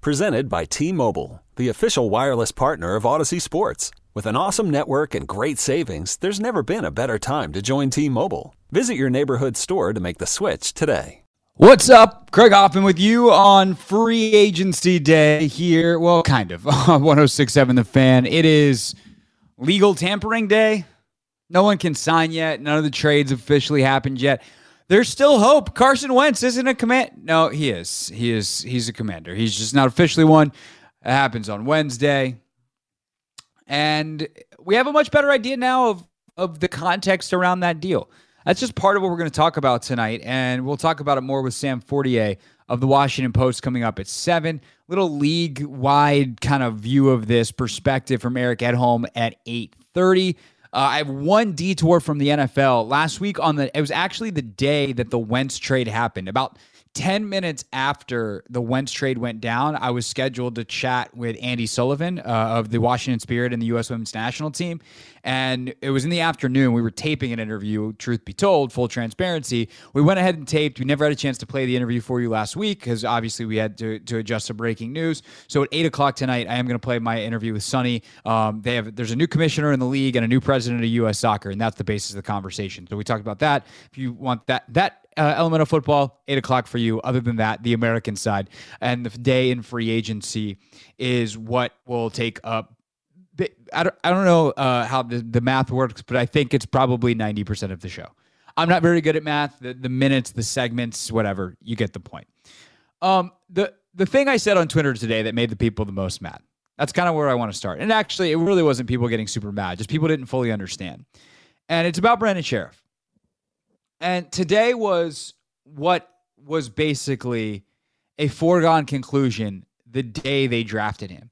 Presented by T Mobile, the official wireless partner of Audacy Sports. With an awesome network and great savings, there's never been a better time to join T Mobile. Visit your neighborhood store to make the switch today. What's up? Craig Hoffman with you on free agency day here. Well, kind of. 1067 The Fan. It is legal tampering day. No one can sign yet. None of the trades officially happened yet. There's still hope. Carson Wentz isn't a command. No, he is. He is. He's a commander. He's just not officially one. It happens on Wednesday, and we have a much better idea now of of the context around that deal. That's just part of what we're going to talk about tonight, and we'll talk about it more with Sam Fortier of the Washington Post coming up at seven. Little league wide kind of view of this perspective from Eric Edholm at eight thirty. Uh, I have one detour from the NFL. Last week on the, it was actually the day that the Wentz trade happened. About 10 minutes after the Wentz trade went down, I was scheduled to chat with Andi Sullivan uh, of the Washington Spirit and the U.S. Women's National Team. And it was in the afternoon. We were taping an interview, truth be told, full transparency. We went ahead and taped. We never had a chance to play the interview for you last week because obviously we had to, to adjust to breaking news. So at 8 o'clock tonight, I am going to play my interview with Sonny. Um, they have There's a new commissioner in the league and a new president of U.S. soccer, and that's the basis of the conversation. So we talked about that. If you want that, that uh, element of football, eight o'clock for you. Other than that, the American side and the day in free agency is what will take up. I don't, I don't know uh, how the, the math works, but I think it's probably 90% of the show. I'm not very good at math. The, the minutes, the segments, whatever, you get the point. Um, the, the thing I said on Twitter today that made the people the most mad, that's kind of where I want to start. And actually, it really wasn't people getting super mad, just people didn't fully understand. And it's about Brandon Scherff. And today was what was basically a foregone conclusion the day they drafted him.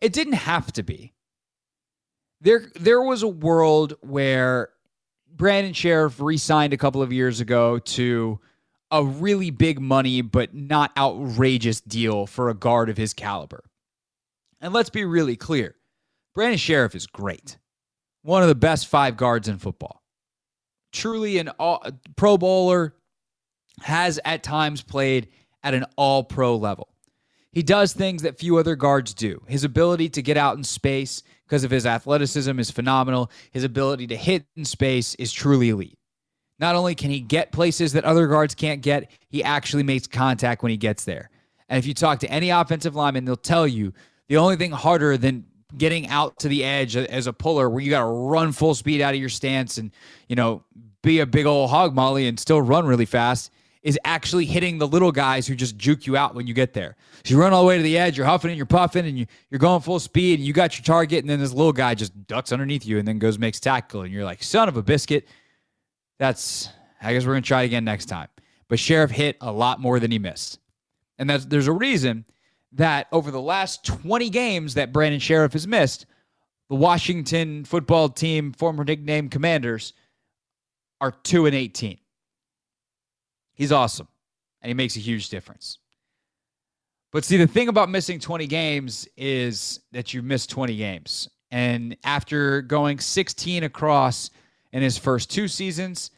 It didn't have to be. There there was a world where Brandon Scherff re-signed a couple of years ago to a really big money but not outrageous deal for a guard of his caliber. And let's be really clear. Brandon Scherff is great. One of the best five guards in football truly an all, pro bowler, has at times played at an all pro level. He does things that few other guards do. His ability to get out in space because of his athleticism is phenomenal. His ability to hit in space is truly elite. Not only can he get places that other guards can't get, he actually makes contact when he gets there. And if you talk to any offensive lineman, they'll tell you the only thing harder than getting out to the edge as a puller where you got to run full speed out of your stance and, you know, be a big old hog molly and still run really fast is actually hitting the little guys who just juke you out when you get there. So you run all the way to the edge, you're huffing and you're puffing, and you, you're going full speed, and you got your target, and then this little guy just ducks underneath you and then goes makes tackle, and you're like, son of a biscuit. That's I guess we're gonna try again next time. But Scherff hit a lot more than he missed, and that's there's a reason that over the last 20 games that Brandon Scherff has missed, the Washington football team, former nickname Commanders are 2 and 18. He's awesome and he makes a huge difference. But see, the thing about missing 20 games is that you missed 20 games. And after going 16 across in his first two seasons,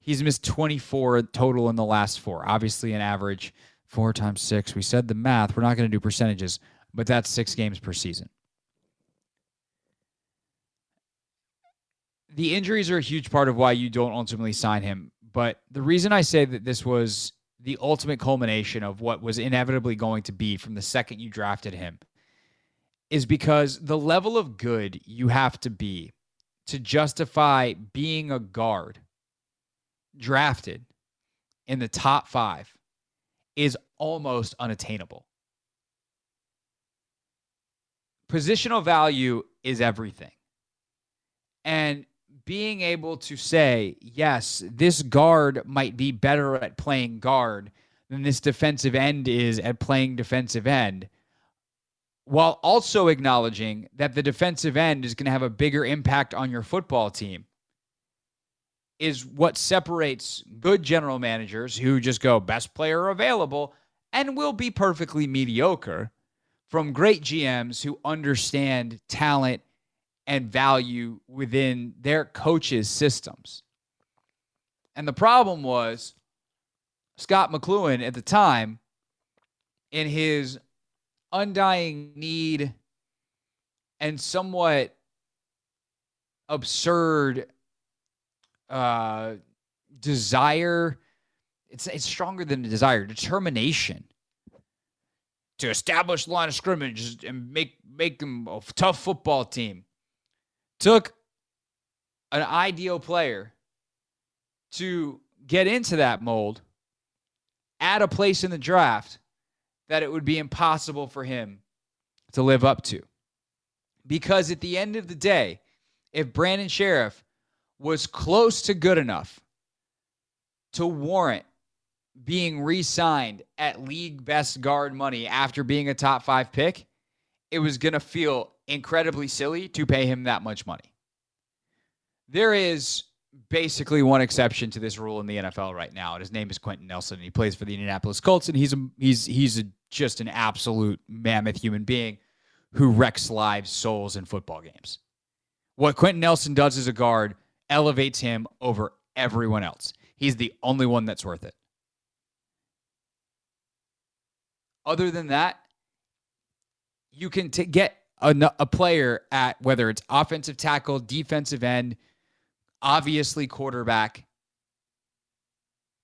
he's missed 24 total in the last four. Obviously, an average four times six. We said the math. We're not going to do percentages, but that's six games per season. the injuries are a huge part of why you don't ultimately sign him. But the reason I say that this was the ultimate culmination of what was inevitably going to be from the second you drafted him is because the level of good you have to be to justify being a guard drafted in the top five is almost unattainable. Positional value is everything. And being able to say, yes, this guard might be better at playing guard than this defensive end is at playing defensive end while also acknowledging that the defensive end is going to have a bigger impact on your football team is what separates good general managers who just go best player available and will be perfectly mediocre from great GMs who understand talent and value within their coaches' systems. And the problem was Scot McCloughan at the time, in his undying need and somewhat absurd uh, desire. It's it's stronger than a desire, determination to establish the line of scrimmage and make make them a tough football team. Took an ideal player to get into that mold at a place in the draft that it would be impossible for him to live up to. Because at the end of the day, if Brandon Scherff was close to good enough to warrant being re signed at league best guard money after being a top five pick, it was going to feel incredibly silly to pay him that much money. There is basically one exception to this rule in the NFL right now, and his name is Quenton Nelson. And he plays for the Indianapolis Colts, and he's a, he's he's a, just an absolute mammoth human being who wrecks lives, souls, in football games. What Quenton Nelson does as a guard elevates him over everyone else. He's the only one that's worth it. Other than that, you can t- get a, a player at whether it's offensive tackle, defensive end, obviously quarterback,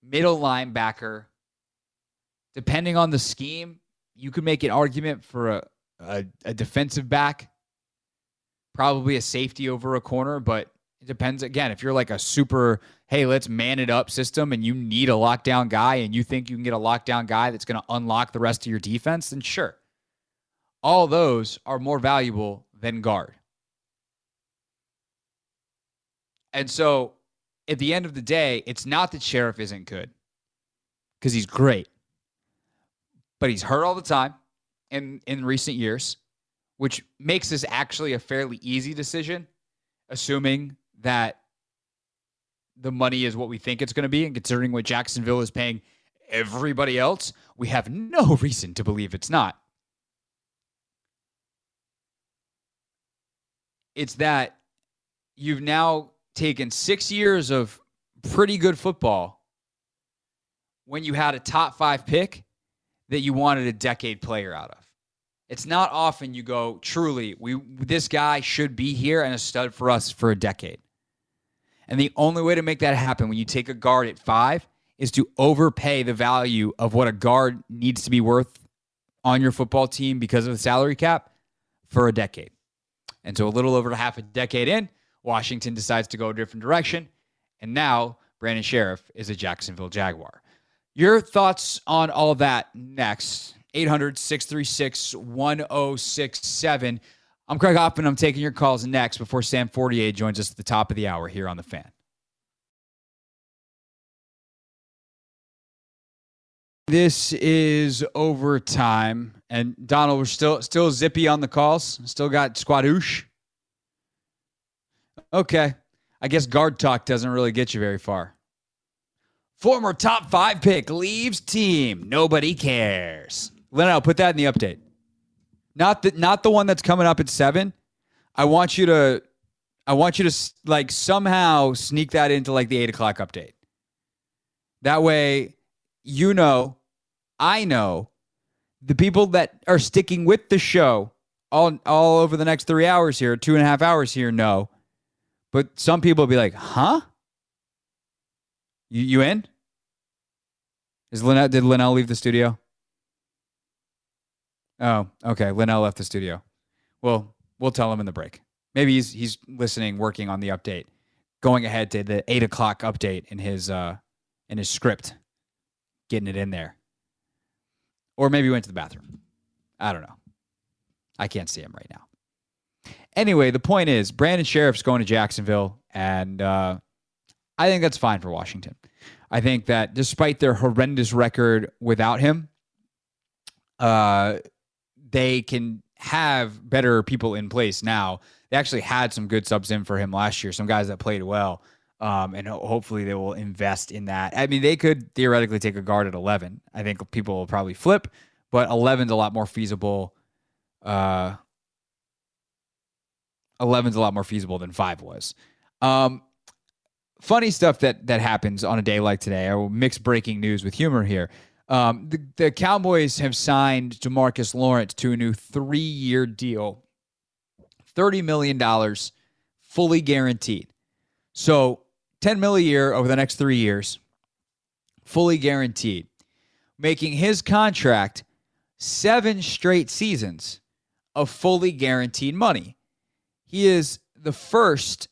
middle linebacker. Depending on the scheme, you could make an argument for a, a, a defensive back, probably a safety over a corner, but it depends. Again, if you're like a super, hey, let's man it up system and you need a lockdown guy and you think you can get a lockdown guy that's going to unlock the rest of your defense, then sure. All those are more valuable than guard. And so at the end of the day, it's not that Scherff isn't good because he's great, but he's hurt all the time in, in recent years, which makes this actually a fairly easy decision, assuming that the money is what we think it's going to be. And considering what Jacksonville is paying everybody else, we have no reason to believe it's not. It's that you've now taken six years of pretty good football when you had a top five pick that you wanted a decade player out of. It's not often you go, truly, we this guy should be here and a stud for us for a decade. And the only way to make that happen when you take a guard at five is to overpay the value of what a guard needs to be worth on your football team because of the salary cap for a decade. And so a little over half a decade in, Washington decides to go a different direction. And now Brandon Scherff is a Jacksonville Jaguar. Your thoughts on all that next. 800 636 1067. I'm Craig Hoffman. I'm taking your calls next before Sam Fortier joins us at the top of the hour here on The Fan. This is overtime. And Donald, we're still still zippy on the calls. Still got squadoosh. Okay. I guess guard talk doesn't really get you very far. Former top five pick leaves team. Nobody cares. Leno, put that in the update. Not the not the one that's coming up at seven. I want you to I want you to like somehow sneak that into like the eight o'clock update. That way, you know, I know, the people that are sticking with the show all all over the next three hours here, two and a half hours here, know but some people will be like, huh? You, you in? Is Linnell, did Linnell leave the studio? Oh, okay. Linnell left the studio. Well, we'll tell him in the break. Maybe he's he's listening, working on the update, going ahead to the eight o'clock update in his uh in his script, getting it in there. Or maybe he went to the bathroom. I don't know. I can't see him right now. Anyway, the point is Brandon Scherff's going to Jacksonville, and uh, I think that's fine for Washington. I think that despite their horrendous record without him, uh, they can have better people in place now. They actually had some good subs in for him last year, some guys that played well. Um, and ho- hopefully they will invest in that. I mean, they could theoretically take a guard at 11. I think people will probably flip, but 11 is a lot more feasible. Uh, 11 is a lot more feasible than five was. Um, funny stuff that that happens on a day like today. I will mix breaking news with humor here. Um, the, the Cowboys have signed Demarcus Lawrence to a new three year deal, $30 million, fully guaranteed. So 10 mil a year over the next three years, fully guaranteed, making his contract seven straight seasons of fully guaranteed money. He is the first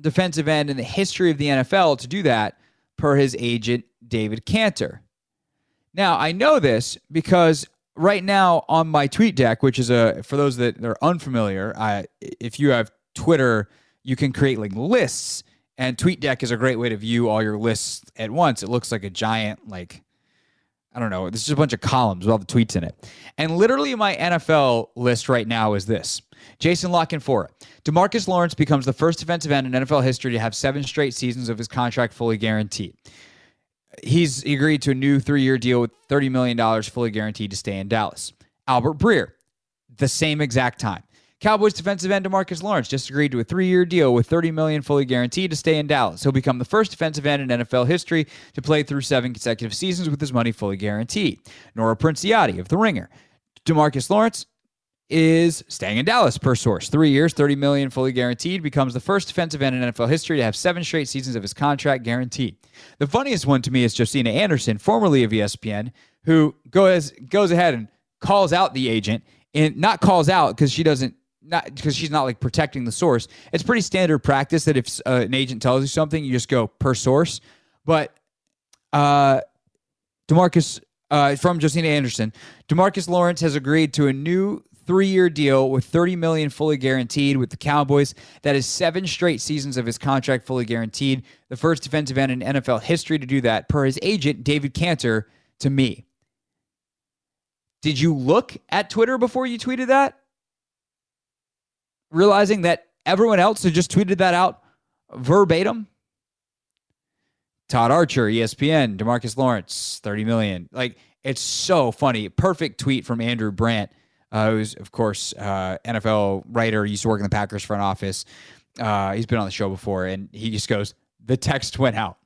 defensive end in the history of the NFL to do that, per his agent, David Canter. Now, I know this because right now on my tweet deck, which is a, for those that are unfamiliar, I, if you have Twitter, you can create like lists and TweetDeck is a great way to view all your lists at once. It looks like a giant, like, I don't know, this is a bunch of columns with all the tweets in it. And literally, my NFL list right now is this Jason La Canfora. Demarcus Lawrence becomes the first defensive end in NFL history to have seven straight seasons of his contract fully guaranteed. He's agreed to a new three year deal with $30 million fully guaranteed to stay in Dallas. Albert Breer, the same exact time. Cowboys defensive end Demarcus Lawrence just agreed to a three-year deal with 30 million fully guaranteed to stay in Dallas. He'll become the first defensive end in NFL history to play through seven consecutive seasons with his money fully guaranteed. Nora Princiotti of The Ringer. Demarcus Lawrence is staying in Dallas per source. Three years, 30 million fully guaranteed, becomes the first defensive end in NFL history to have seven straight seasons of his contract guaranteed. The funniest one to me is Josina Anderson, formerly of ESPN, who goes goes ahead and calls out the agent and not calls out because she doesn't not because she's not like protecting the source. It's pretty standard practice that if uh, an agent tells you something, you just go per source. But uh, Demarcus uh, from Josina Anderson, Demarcus Lawrence has agreed to a new three-year deal with 30 million fully guaranteed with the Cowboys. That is seven straight seasons of his contract fully guaranteed. The first defensive end in NFL history to do that, per his agent David Canter. To me, did you look at Twitter before you tweeted that? realizing that everyone else had just tweeted that out verbatim. Todd Archer, ESPN, Demarcus Lawrence, 30 million. Like, it's so funny. Perfect tweet from Andrew Brandt, uh, who's, of course, uh, NFL writer, used to work in the Packers front office. Uh, he's been on the show before, and he just goes, The text went out.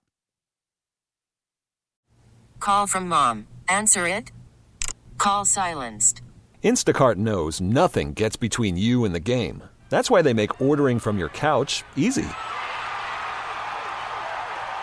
Call from mom. Answer it. Call silenced. Instacart knows nothing gets between you and the game. That's why they make ordering from your couch easy.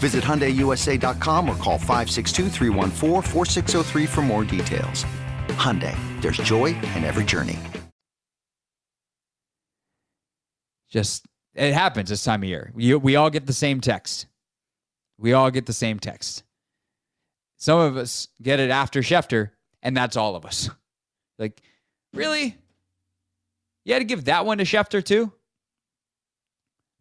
Visit HyundaiUSA.com or call 562 for more details. Hyundai, there's joy in every journey. Just, it happens this time of year. We, we all get the same text. We all get the same text. Some of us get it after Schefter, and that's all of us. Like, really? You had to give that one to Schefter too?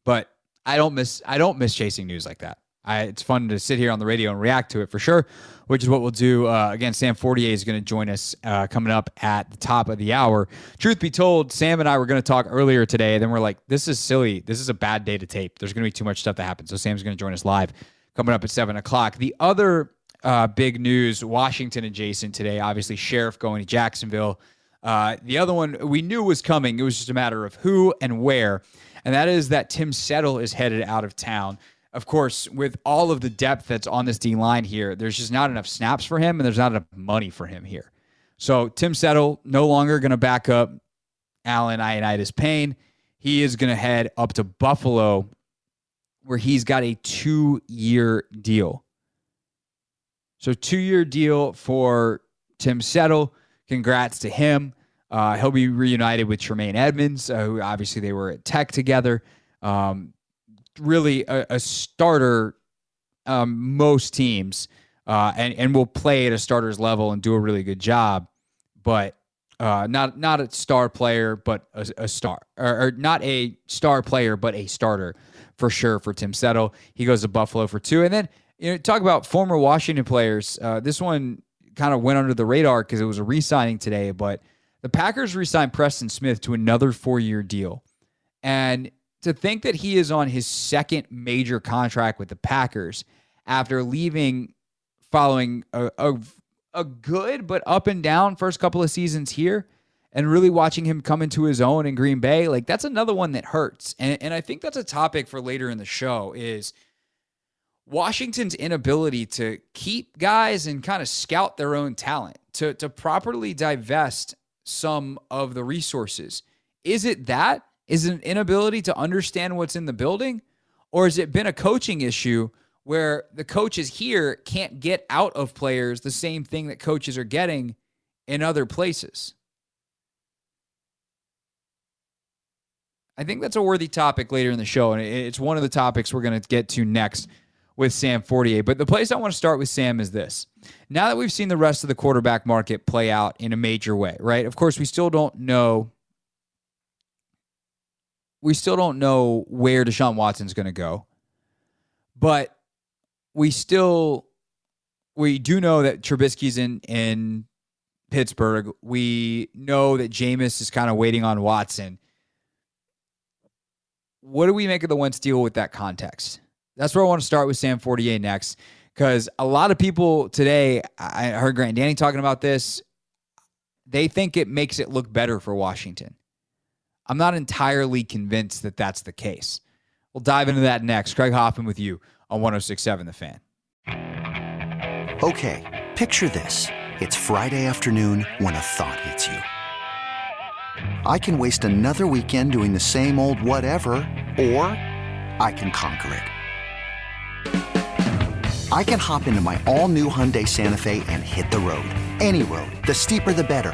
But I don't miss I don't miss chasing news like that. I, it's fun to sit here on the radio and react to it for sure, which is what we'll do. Uh, again, Sam Fortier is going to join us uh, coming up at the top of the hour. Truth be told, Sam and I were going to talk earlier today. Then we're like, this is silly. This is a bad day to tape. There's going to be too much stuff that happens. So Sam's going to join us live coming up at seven o'clock. The other uh, big news, Washington adjacent today, obviously, Scherff going to Jacksonville. Uh, the other one we knew was coming. It was just a matter of who and where. And that is that Tim Settle is headed out of town. Of course, with all of the depth that's on this D line here, there's just not enough snaps for him and there's not enough money for him here. So Tim Settle no longer going to back up Allen Ioannidis Payne. He is going to head up to Buffalo where he's got a two year deal. So, two year deal for Tim Settle. Congrats to him. Uh, he'll be reunited with Tremaine Edmunds, uh, who obviously they were at Tech together. Um, really a, a starter, um, most teams, uh, and and will play at a starter's level and do a really good job, but uh, not not a star player, but a, a star, or, or, not a star player, but a starter for sure for Tim Settle. He goes to Buffalo for two, and then you know talk about former Washington players. Uh, this one kind of went under the radar because it was a re-signing today, but the Packers re-signed Preston Smith to another four-year deal, and to think that he is on his second major contract with the Packers after leaving following a, a, a good but up and down first couple of seasons here and really watching him come into his own in Green Bay, like that's another one that hurts. And, and I think that's a topic for later in the show is Washington's inability to keep guys and kind of scout their own talent, to, to properly divest some of the resources. Is it that? Is it an inability to understand what's in the building? Or has it been a coaching issue where the coaches here can't get out of players the same thing that coaches are getting in other places? I think that's a worthy topic later in the show, and it's one of the topics we're going to get to next with Sam Fortier. But the place I want to start with Sam is this. Now that we've seen the rest of the quarterback market play out in a major way, right? Of course, we still don't know we still don't know where Deshaun Watson's going to go. But we still we do know that Trubisky's in in Pittsburgh. We know that Jameis is kind of waiting on Watson. What do we make of the Wentz deal with that context? That's where I want to start with Sam Fortier next, because a lot of people today, I heard Grant Danny talking about this. They think it makes it look better for Washington. I'm not entirely convinced that that's the case. We'll dive into that next. Craig Hoffman with you on 1067 The Fan. Okay, picture this. It's Friday afternoon when a thought hits you. I can waste another weekend doing the same old whatever, or I can conquer it. I can hop into my all new Hyundai Santa Fe and hit the road. Any road. The steeper, the better